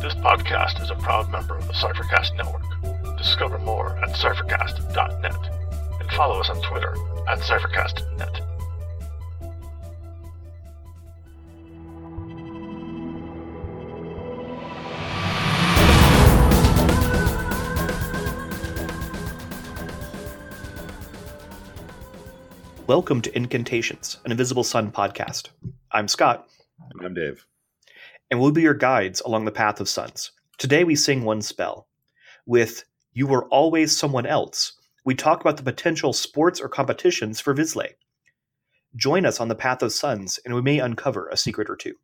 This podcast is a proud member of the Cyphercast Network. Discover more at cyphercast.net and follow us on Twitter at cyphercastnet. Welcome to Incantations, an Invisible Sun podcast. I'm Scott, And I'm Dave. And we'll be your guides along the path of suns. Today we sing one spell. With You Were Always Someone Else, we talk about the potential sports or competitions for vislae. Join us on the path of suns, and we may uncover a secret or two.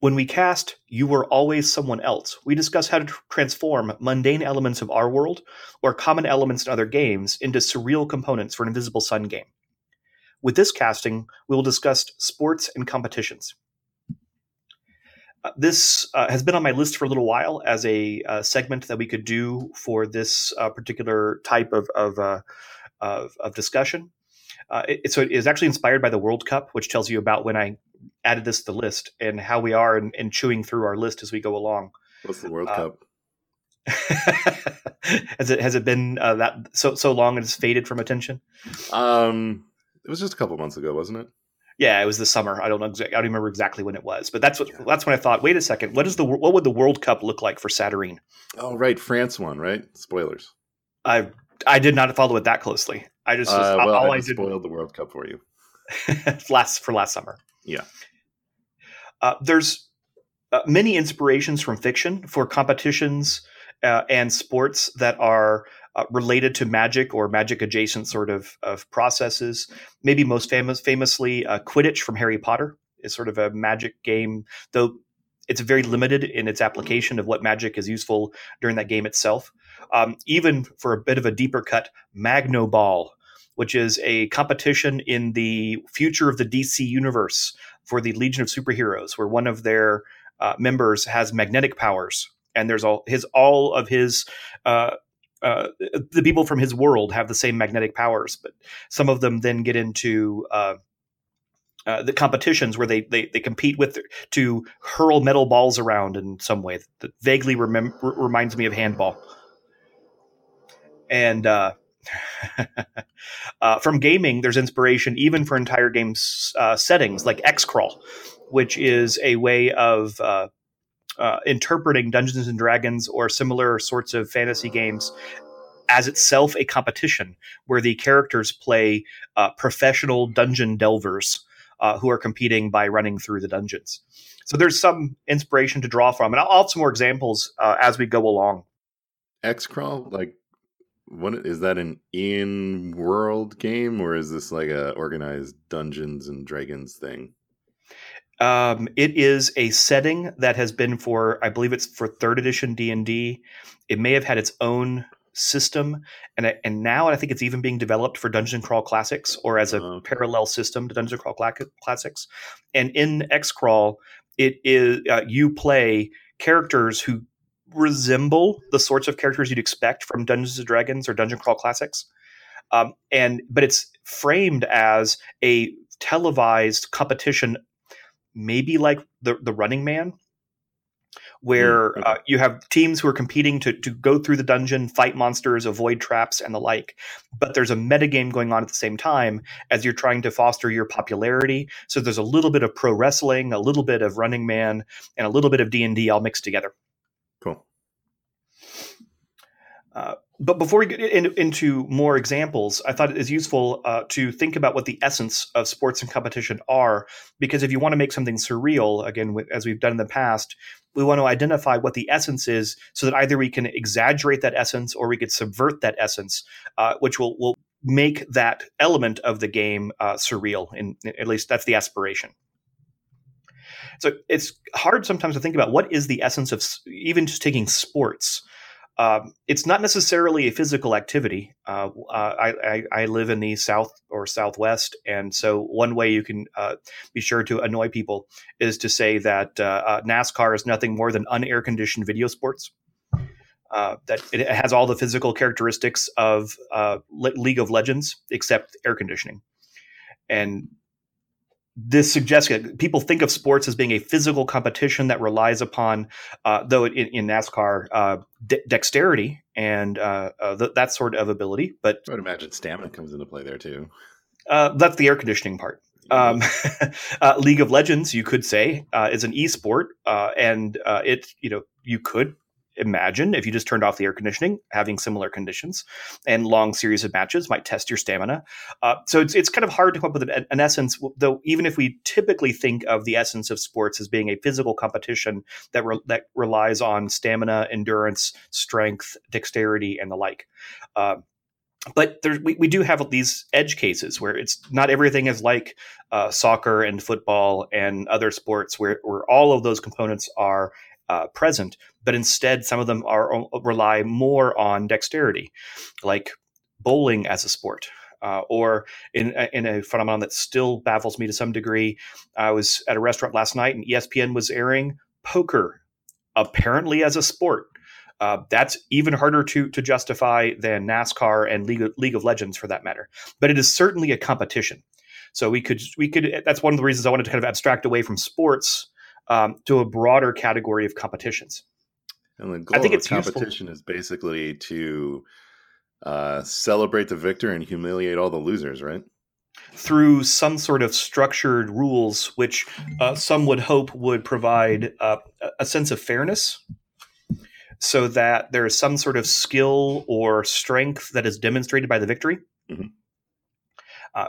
When we cast You Were Always Someone Else, we discuss how to tr- transform mundane elements of our world or common elements in other games into surreal components for an Invisible Sun game. With this casting, we will discuss sports and competitions. Uh, this uh, has been on my list for a little while as a uh, segment that we could do for this uh, particular type of of, uh, of, of discussion. Uh, it, so it is actually inspired by the World Cup, which tells you about when I added this to the list and how we are in, in chewing through our list as we go along. What's the World Uh, Cup? has it has it been uh, that so so long and it's faded from attention? Um, it was just a couple months ago, wasn't it? Yeah, it was the summer. I don't know. Exactly, I don't remember exactly when it was, but that's what that's when I thought. Wait a second. What is the what would the World Cup look like for Satyrine? Oh, right. France won, right? Spoilers. I I did not follow it that closely. I just Uh, well, all I, I did spoiled the World Cup for you. last for last summer. Yeah. Uh, there's uh, many inspirations from fiction for competitions uh, and sports that are uh, related to magic or magic adjacent sort of, of processes. Maybe most famous, famously, uh, Quidditch from Harry Potter is sort of a magic game, though it's very limited in its application of what magic is useful during that game itself. Um, even for a bit of a deeper cut, Magno Ball, which is a competition in the future of the DC universe for the Legion of Superheroes, where one of their uh, members has magnetic powers, and there's all his all of his uh, uh, the people from his world have the same magnetic powers, but some of them then get into uh, uh, the competitions where they, they they compete with to hurl metal balls around in some way that vaguely remem- reminds me of handball. And uh, uh, from gaming, there's inspiration even for entire game uh, settings like X-Crawl, which is a way of uh, uh, interpreting Dungeons and Dragons or similar sorts of fantasy games as itself a competition where the characters play uh, professional dungeon delvers uh, who are competing by running through the dungeons. So there's some inspiration to draw from, and I'll I'll some more examples as we go along. X crawl, like, what is that an in world game or is this like a organized Dungeons and Dragons thing? Um, it is a setting that has been for, I believe it's for third edition D and D. It may have had its own system, and I- and now I think it's even being developed for Dungeon Crawl Classics or as a okay. parallel system to Dungeon Crawl Classics. And in X Crawl, it is uh, you play characters who resemble the sorts of characters you'd expect from Dungeons and Dragons or Dungeon Crawl Classics. Um, and but it's framed as a televised competition maybe like the the Running Man, where okay. uh, you have teams who are competing to to go through the dungeon, fight monsters, avoid traps, and the like. But there's a metagame going on at the same time as you're trying to foster your popularity. So there's a little bit of pro wrestling, a little bit of Running Man, and a little bit of D and D all mixed together. Cool. Uh, but before we get in, into more examples, I thought it is useful uh, to think about what the essence of sports and competition are, because if you want to make something surreal, again, as we've done in the past, we want to identify what the essence is, so that either we can exaggerate that essence or we could subvert that essence, uh, which will will make that element of the game uh, surreal. In at least that's the aspiration. So it's hard sometimes to think about what is the essence of even just taking sports. Um, it's not necessarily a physical activity. Uh, uh, I, I, I live in the south or southwest, and so one way you can uh, be sure to annoy people is to say that uh, uh, NASCAR is nothing more than unair conditioned video sports. Uh, that it has all the physical characteristics of Le- League of Legends, except air conditioning. and this suggests that people think of sports as being a physical competition that relies upon, uh, though in, in NASCAR, uh, de- dexterity and uh, uh th- that sort of ability. But I would imagine stamina comes into play there too. Uh, that's the air conditioning part. Um, uh, League of Legends, you could say, is an esport, and it you know you could imagine if you just turned off the air conditioning, having similar conditions and long series of matches might test your stamina. Uh, so it's, it's kind of hard to come up with an, an, essence, though, even if we typically think of the essence of sports as being a physical competition that, re- that relies on stamina, endurance, strength, dexterity, and the like. Uh, but there, we, we do have these edge cases where it's not everything is like uh, soccer and football and other sports where, where all of those components are uh, present, but instead some of them are uh, rely more on dexterity, like bowling as a sport. Uh, or in in a phenomenon that still baffles me to some degree, I was at a restaurant last night and ESPN was airing poker, apparently as a sport. Uh, that's even harder to to justify than NASCAR and League of, League of Legends for that matter. But it is certainly a competition. So we could we could that's one of the reasons I wanted to kind of abstract away from sports um, to a broader category of competitions. And the goal I think of it's competition useful. is basically to uh, celebrate the victor and humiliate all the losers, right? Through some sort of structured rules, which uh, some would hope would provide uh, a sense of fairness, so that there is some sort of skill or strength that is demonstrated by the victory. Mm-hmm. Uh,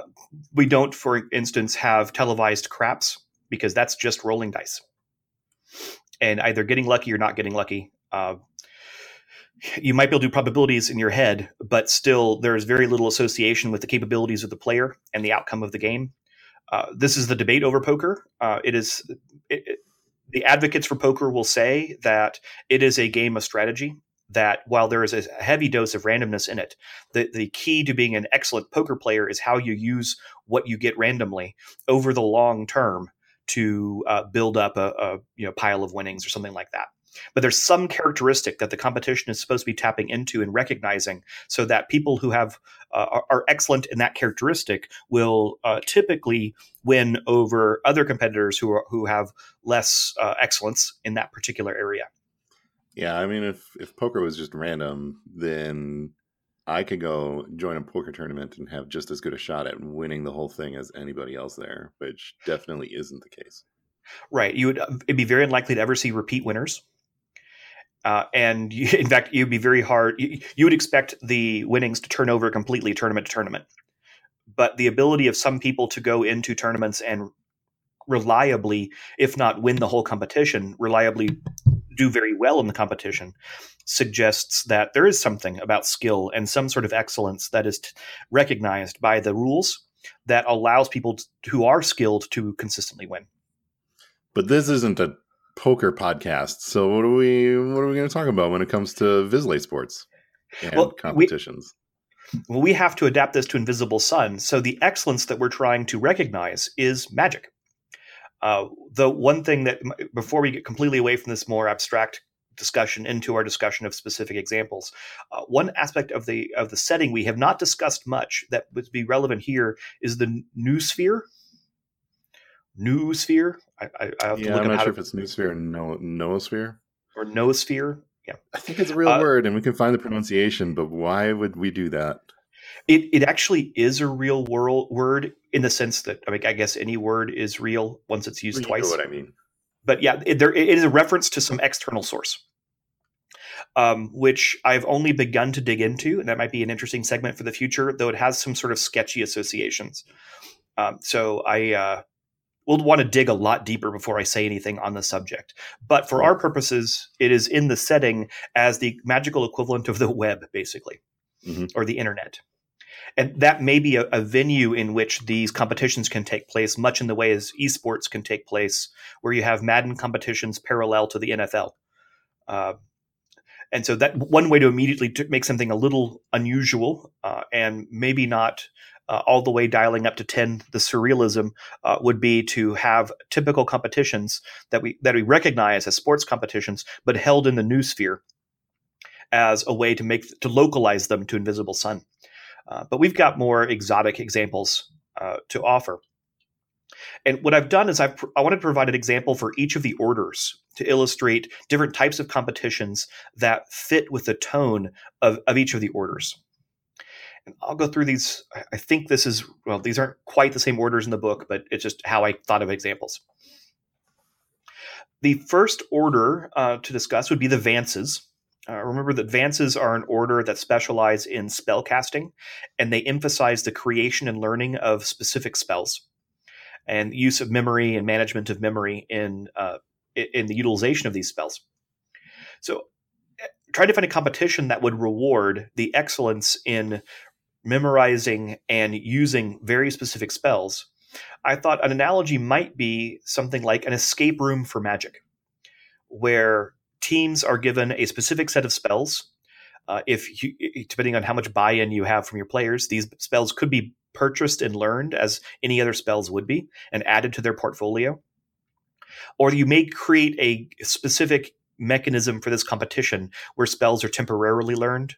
we don't, for instance, have televised craps because that's just rolling dice and either getting lucky or not getting lucky. Uh, you might be able to do probabilities in your head, but still there's very little association with the capabilities of the player and the outcome of the game. Uh, this is the debate over poker. Uh, it is it, it, the advocates for poker will say that it is a game of strategy. That while there is a heavy dose of randomness in it, the, the key to being an excellent poker player is how you use what you get randomly over the long term to uh, build up a, a you know pile of winnings or something like that. But there's some characteristic that the competition is supposed to be tapping into and recognizing so that people who have uh, are, excellent in that characteristic will uh, typically win over other competitors who are, who have less uh, excellence in that particular area. Yeah i mean if if poker was just random then I could go join a poker tournament and have just as good a shot at winning the whole thing as anybody else there, which definitely isn't the case. Right. You would it'd be very unlikely to ever see repeat winners. Uh, and you, in fact, you'd be very hard. You, you would expect the winnings to turn over completely tournament to tournament. But the ability of some people to go into tournaments and reliably, if not win the whole competition, reliably do very well in the competition suggests that there is something about skill and some sort of excellence that is t- recognized by the rules that allows people t- who are skilled to consistently win. But this isn't a poker podcast, so what are we what are we going to talk about when it comes to vislae sports and well, competitions? We, well, we have to adapt this to Invisible Sun. So the excellence that we're trying to recognize is magic. Uh, the one thing that before we get completely away from this more abstract discussion into our discussion of specific examples, uh, one aspect of the of the setting we have not discussed much that would be relevant here is the noosphere. Noosphere. I, I, I have yeah, to look I'm not sure to, if it's noosphere or no, noosphere or noosphere. Yeah, I think it's a real uh, word, and we can find the pronunciation. But why would we do that? It it actually is a real world word in the sense that I mean I guess any word is real once it's used you twice. Know what I mean. But yeah, it, there it is a reference to some external source, um, which I've only begun to dig into, and that might be an interesting segment for the future. Though it has some sort of sketchy associations. Um, so I uh, will want to dig a lot deeper before I say anything on the subject. But for our purposes, it is in the setting as the magical equivalent of the web, basically, mm-hmm. or the internet and that may be a, a, venue in which these competitions can take place, much in the way as esports can take place, where you have Madden competitions parallel to the NFL. Uh, and so that one way to immediately make something a little unusual uh, and maybe not uh, all the way dialing up to 10 the surrealism uh, would be to have typical competitions that we that we recognize as sports competitions but held in the noosphere as a way to make to localize them to invisible sun uh, but we've got more exotic examples uh, to offer. And what I've done is I've I wanted to provide an example for each of the orders to illustrate different types of competitions that fit with the tone of, of each of the orders. And I'll go through these. I think this is well, these aren't quite the same orders in the book, but it's just how I thought of examples. The first order uh, to discuss would be the Vances. Uh, remember that Vances are an order that specialize in spell casting, and they emphasize the creation and learning of specific spells and use of memory and management of memory in uh, in the utilization of these spells. So, eh, try to find a competition that would reward the excellence in memorizing and using very specific spells. I thought an analogy might be something like an escape room for magic, where teams are given a specific set of spells. Uh, if you, depending on how much buy-in you have from your players, these spells could be purchased and learned as any other spells would be and added to their portfolio. Or you may create a specific mechanism for this competition where spells are temporarily learned.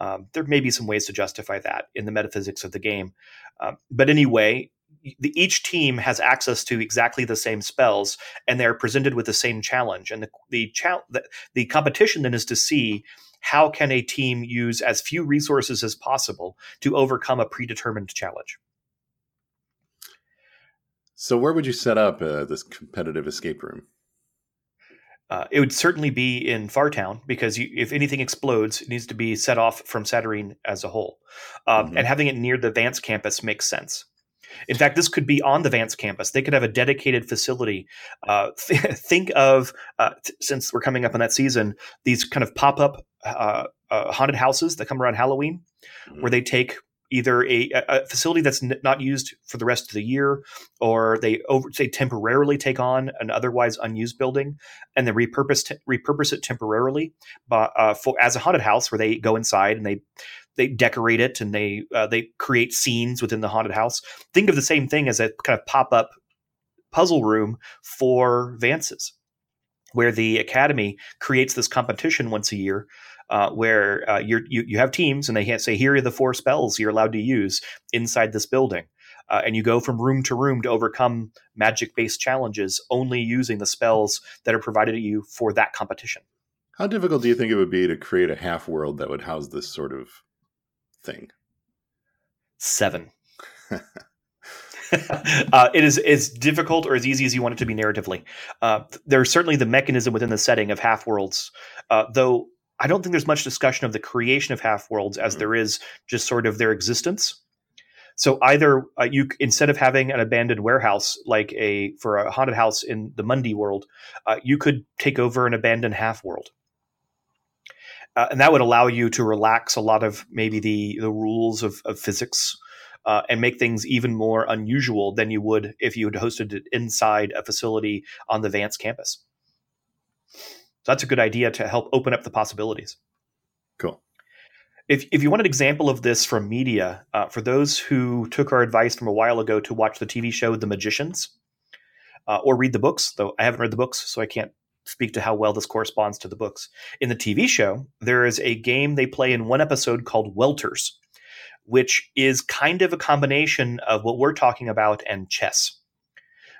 Um, there may be some ways to justify that in the metaphysics of the game. Um, but anyway, the, each team has access to exactly the same spells and they're presented with the same challenge. And the, the, cha- the, the competition then is to see how can a team use as few resources as possible to overcome a predetermined challenge. So, where would you set up uh, this competitive escape room? Uh, it would certainly be in Fartown because you, if anything explodes, it needs to be set off from Satyrine as a whole. Um, mm-hmm. And having it near the Vance campus makes sense. In fact, this could be on the Vance campus. They could have a dedicated facility. Uh, th- think of, uh, t- since we're coming up on that season, these kind of pop up uh, uh, haunted houses that come around Halloween, mm-hmm. where they take either a, a facility that's n- not used for the rest of the year, or they over they temporarily take on an otherwise unused building, and then repurpose t- repurpose it temporarily, but uh, for as a haunted house where they go inside and they they decorate it and they uh, they create scenes within the haunted house. Think of the same thing as a kind of pop up puzzle room for Vances, where the academy creates this competition once a year. Uh, where uh, you you have teams and they say here are the four spells you're allowed to use inside this building, uh, and you go from room to room to overcome magic based challenges only using the spells that are provided to you for that competition. How difficult do you think it would be to create a half world that would house this sort of thing? Seven. uh, it is as difficult or as easy as you want it to be narratively. Uh, there's certainly the mechanism within the setting of half worlds, uh, though I don't think there's much discussion of the creation of half worlds as mm-hmm. there is just sort of their existence. So either uh, you instead of having an abandoned warehouse like a for a haunted house in the Mundy world, uh, you could take over an abandoned half world uh, and that would allow you to relax a lot of maybe the the rules of, of physics uh, and make things even more unusual than you would if you had hosted it inside a facility on the Vance campus. So that's a good idea to help open up the possibilities. Cool. If, if you want an example of this from media, uh, for those who took our advice from a while ago to watch the TV show The Magicians uh, or read the books, though I haven't read the books, so I can't speak to how well this corresponds to the books. In the TV show, there is a game they play in one episode called Welters, which is kind of a combination of what we're talking about and chess,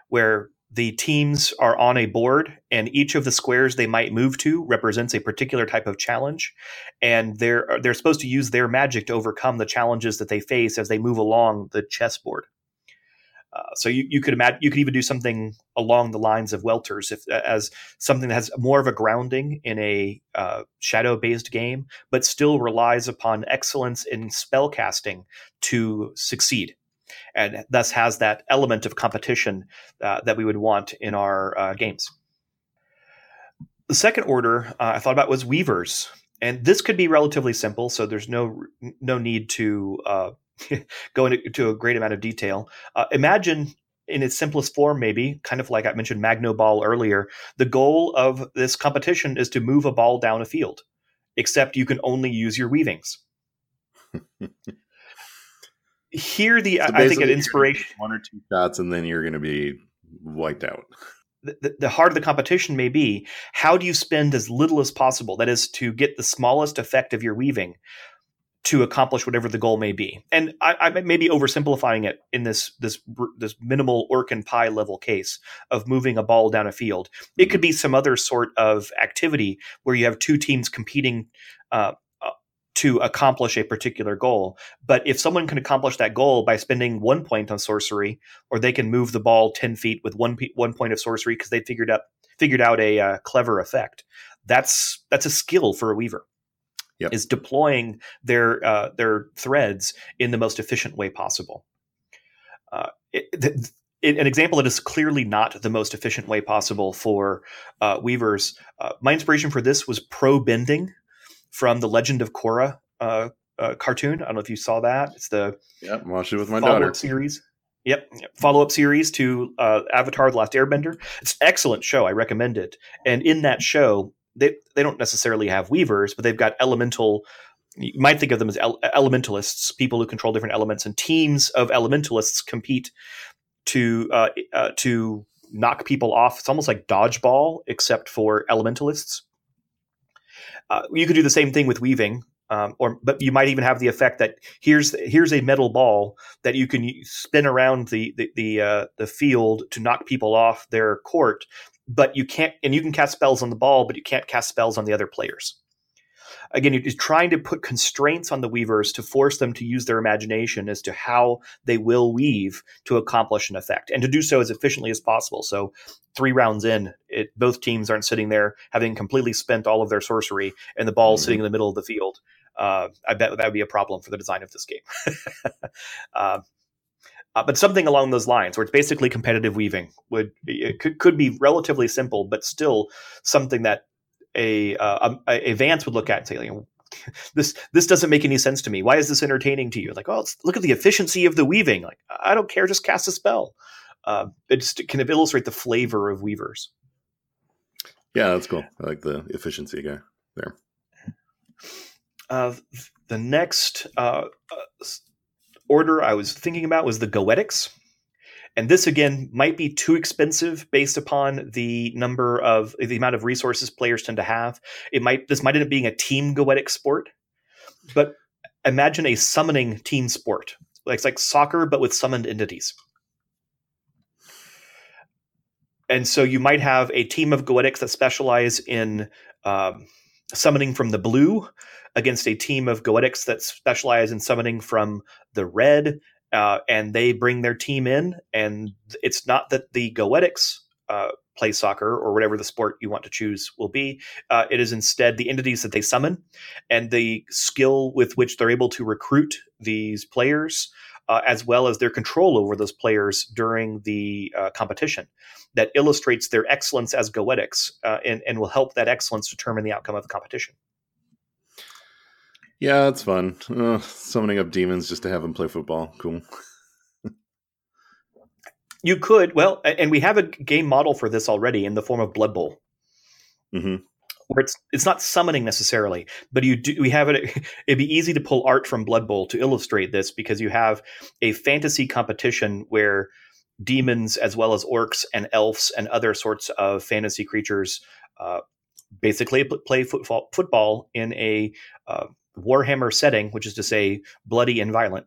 where the teams are on a board and each of the squares they might move to represents a particular type of challenge and they're they're supposed to use their magic to overcome the challenges that they face as they move along the chessboard uh, so you, you could imagine you could even do something along the lines of Welters, if as something that has more of a grounding in a uh, shadow based game, but still relies upon excellence in spell casting to succeed, and thus has that element of competition uh, that we would want in our uh, games. The second order uh, I thought about was Weavers, and this could be relatively simple, so there's no no need to go into a great amount of detail. Uh, imagine in its simplest form, maybe kind of like I mentioned Magno Ball earlier. The goal of this competition is to move a ball down a field, except you can only use your weavings. Here, the so I think an inspiration one or two shots, and then you're going to be wiped out. The, the heart of the competition may be how do you spend as little as possible that is to get the smallest effect of your weaving to accomplish whatever the goal may be. And I, I may be oversimplifying it in this this this minimal orc and pie level case of moving a ball down a field. It could be some other sort of activity where you have two teams competing uh, uh to accomplish a particular goal. But if someone can accomplish that goal by spending one point on sorcery, or they can move the ball ten feet with one one point of sorcery because they figured out figured out a uh, clever effect, that's that's a skill for a weaver yep. is deploying their uh, their threads in the most efficient way possible. Uh, it, it, an example that is clearly not the most efficient way possible for uh, weavers. Uh, my inspiration for this was pro bending from the Legend of Korra uh, uh, cartoon. I don't know if you saw that. It's the yeah, i watched it with my daughter series. Yep, follow up series to Avatar: The Last Airbender. It's an excellent show. I recommend it. And in that show, they they don't necessarily have weavers, but they've got elemental. You might think of them as ele- elementalists, people who control different elements, and teams of elementalists compete to uh, uh, to knock people off. It's almost like dodgeball, except for elementalists. Uh, you could do the same thing with weaving, um, or but you might even have the effect that here's here's a metal ball that you can spin around the the the, uh, the field to knock people off their court, but you can't, and you can cast spells on the ball, but you can't cast spells on the other players. Again, you're trying to put constraints on the weavers to force them to use their imagination as to how they will weave to accomplish an effect and to do so as efficiently as possible. So, three rounds in, it, both teams aren't sitting there having completely spent all of their sorcery and the ball mm-hmm. sitting in the middle of the field. Uh, I bet that would be a problem for the design of this game. uh, uh, but something along those lines, where it's basically competitive weaving, would it could, could be relatively simple, but still something that a uh, a, a Vance would look at and say, you know, this this doesn't make any sense to me. Why is this entertaining to you? Like, oh, look at the efficiency of the weaving. Like, I don't care, just cast a spell. Uh, it just kind of illustrate the flavor of weavers. Yeah, that's cool. I like the efficiency guy there. Uh, the next uh, uh order I was thinking about was the Goetics. And this again might be too expensive based upon the number of the amount of resources players tend to have. It might this might end up being a team Goetic sport, but imagine a summoning team sport. Like it's like soccer but with summoned entities. And so you might have a team of Goetics that specialize in um, summoning from the blue against a team of Goetics that specialize in summoning from the red, uh, and they bring their team in. And it's not that the Goetics uh, play soccer or whatever the sport you want to choose will be. Uh, it is instead the entities that they summon and the skill with which they're able to recruit these players. Uh, as well as their control over those players during the uh, competition, that illustrates their excellence as goetics uh, and, and will help that excellence determine the outcome of the competition. Yeah, it's fun. Uh, summoning up demons just to have them play football. Cool. you could, well, and we have a game model for this already in the form of Blood Bowl. Mm-hmm. Where it's it's not summoning necessarily, but you do we have it. It'd be easy to pull art from Blood Bowl to illustrate this because you have a fantasy competition where demons as well as orcs and elves and other sorts of fantasy creatures uh, basically play football, football in a uh, Warhammer setting, which is to say bloody and violent.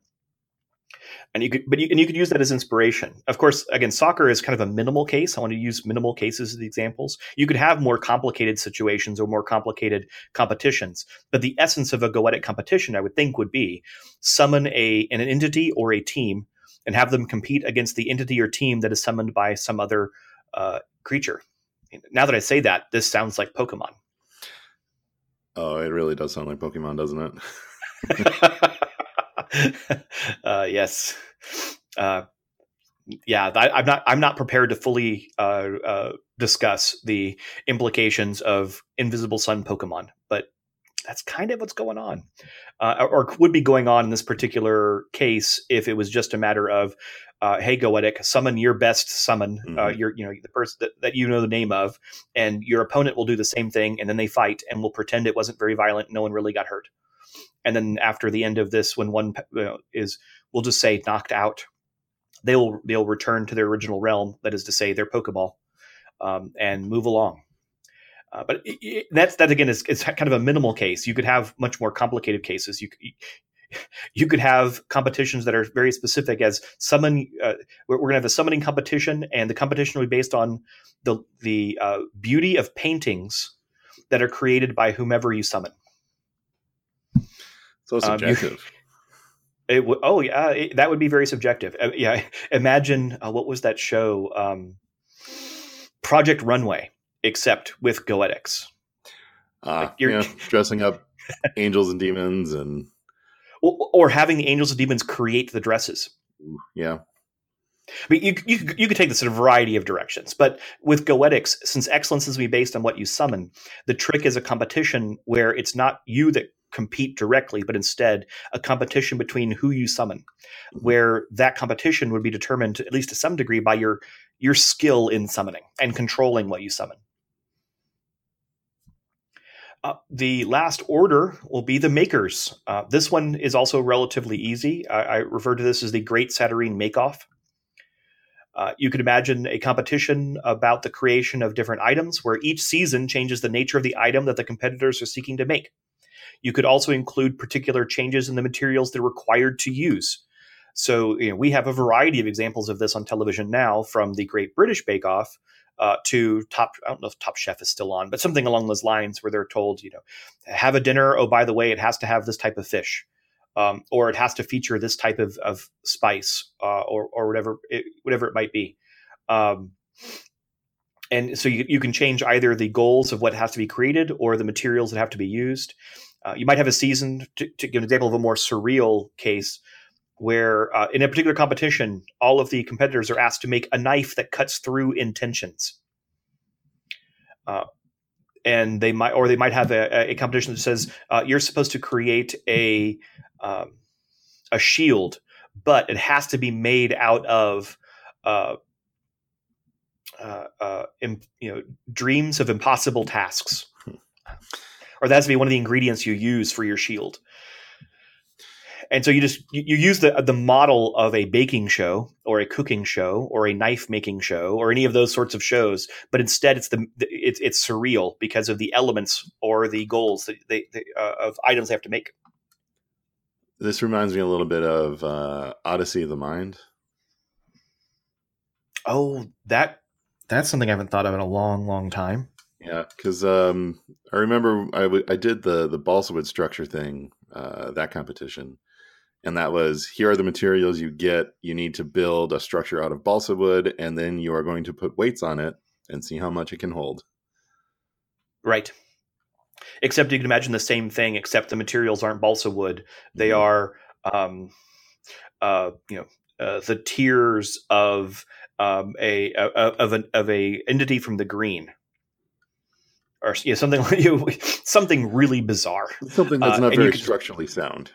And you could, but you, and you could use that as inspiration. Of course, again, soccer is kind of a minimal case. I want to use minimal cases as the examples. You could have more complicated situations or more complicated competitions, but the essence of a goetic competition, I would think, would be summon a an entity or a team and have them compete against the entity or team that is summoned by some other uh, creature. Now that I say that, this sounds like Pokemon. Oh, it really does sound like Pokemon, doesn't it? uh, yes. Uh, yeah, I, am not. I'm not prepared to fully uh, uh, discuss the implications of Invisible Sun Pokemon, but that's kind of what's going on, uh, or would be going on in this particular case if it was just a matter of uh, hey goetic summon your best summon uh, mm-hmm. uh, your you know the person that, that, you know the name of and your opponent will do the same thing and then they fight and will pretend it wasn't very violent no one really got hurt and then after the end of this when one is we'll just say knocked out they'll they'll return to their original realm that is to say their pokeball um, and move along Uh, but it, it, that's that again is, is kind of a minimal case. You could have much more complicated cases. You you could have competitions that are very specific as summon. Uh, we're, we're going to have a summoning competition, and the competition will be based on the the uh, beauty of paintings that are created by whomever you summon. So subjective. Um, it w- oh yeah, it, that would be very subjective. Uh, yeah, imagine uh, what was that show, um, Project Runway, except with Goetics. Uh, like yeah, dressing up angels and demons and or, or having the angels and demons create the dresses. Yeah. I mean, you, you, you could take this in a variety of directions, but with Goetics, since excellence is to be based on what you summon, the trick is a competition where it's not you that compete directly, but instead a competition between who you summon, mm-hmm. where that competition would be determined, at least to some degree, by your your skill in summoning and controlling what you summon. Uh, the last order will be the makers. Uh, this one is also relatively easy. I, I, refer to this as the Great Satyrine Make-Off. Uh, you could imagine a competition about the creation of different items where each season changes the nature of the item that the competitors are seeking to make. You could also include particular changes in the materials they're required to use. So you know, we have a variety of examples of this on television now, from the Great British Bake Off uh, to top i don't know if top chef is still on but something along those lines where they're told you know have a dinner. Oh by the way it has to have this type of fish um, or it has to feature this type of, of spice uh, or, or whatever it, whatever it might be. Um, and so you, you can change either the goals of what has to be created or the materials that have to be used uh, you might have a season to, to give an example of a more surreal case where uh, in a particular competition, all of the competitors are asked to make a knife that cuts through intentions. Uh, and they might, or they might have a, a competition that says uh, you're supposed to create a um, a shield, but it has to be made out of uh, uh, you know dreams of impossible tasks, or that has to be one of the ingredients you use for your shield. And so you just you, you, use the the model of a baking show or a cooking show or a knife making show or any of those sorts of shows but instead it's the it's, it's surreal because of the elements or the goals that they, they uh, of items they have to make. This reminds me a little bit of uh, odyssey of the mind. Oh that that's something i haven't thought of in a long long time yeah because um, i remember I, w- I did the the balsa wood structure thing uh, that competition and that was here are the materials you get. You need to build a structure out of balsa wood, and then you are going to put weights on it and see how much it can hold. Right. Except you can imagine the same thing, except the materials aren't balsa wood. They mm-hmm. are, um, uh, you know, uh, the tiers of um, a, a, of an of a entity from the green, or something like you, something really bizarre. Something that's uh, not uh, very structurally sound.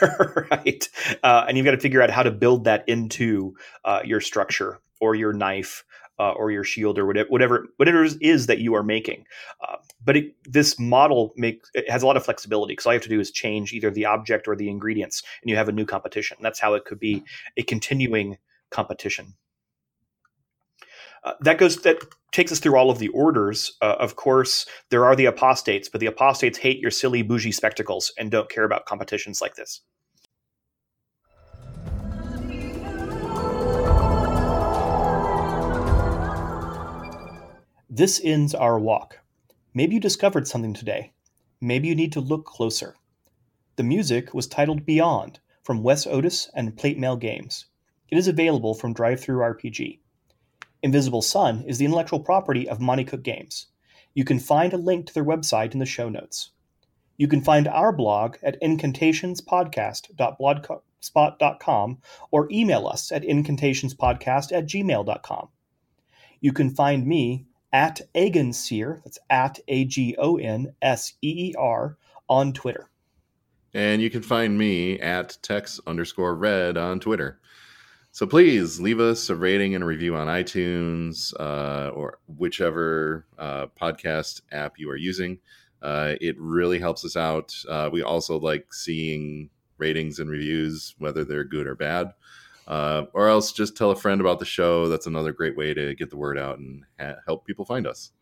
right? Uh, and you've got to figure out how to build that into uh, your structure or your knife uh, or your shield or whatever whatever whatever it is that you are making. Uh, but it, this model make it has a lot of flexibility because all you have to do is change either the object or the ingredients, and you have a new competition. That's how it could be a continuing competition. Uh, that goes that takes us through all of the orders. Uh, of course, there are the apostates, but the apostates hate your silly bougie spectacles and don't care about competitions like this. This ends our walk. Maybe you discovered something today. Maybe you need to look closer. The music was titled Beyond from Wes Otis and Plate Mail Games. It is available from DriveThruRPG. Invisible Sun is the intellectual property of Monte Cook Games. You can find a link to their website in the show notes. You can find our blog at incantationspodcast.blogspot.com or email us at incantationspodcast at gmail.com. You can find me at Agonseer, that's at A G O N S E E R, on Twitter. And you can find me at tex underscore red on Twitter. So please leave us a rating and a review on iTunes uh, or whichever uh, podcast app you are using. Uh, it really helps us out. Uh, we also like seeing ratings and reviews, whether they're good or bad. Uh, or else just tell a friend about the show. That's another great way to get the word out and ha- help people find us.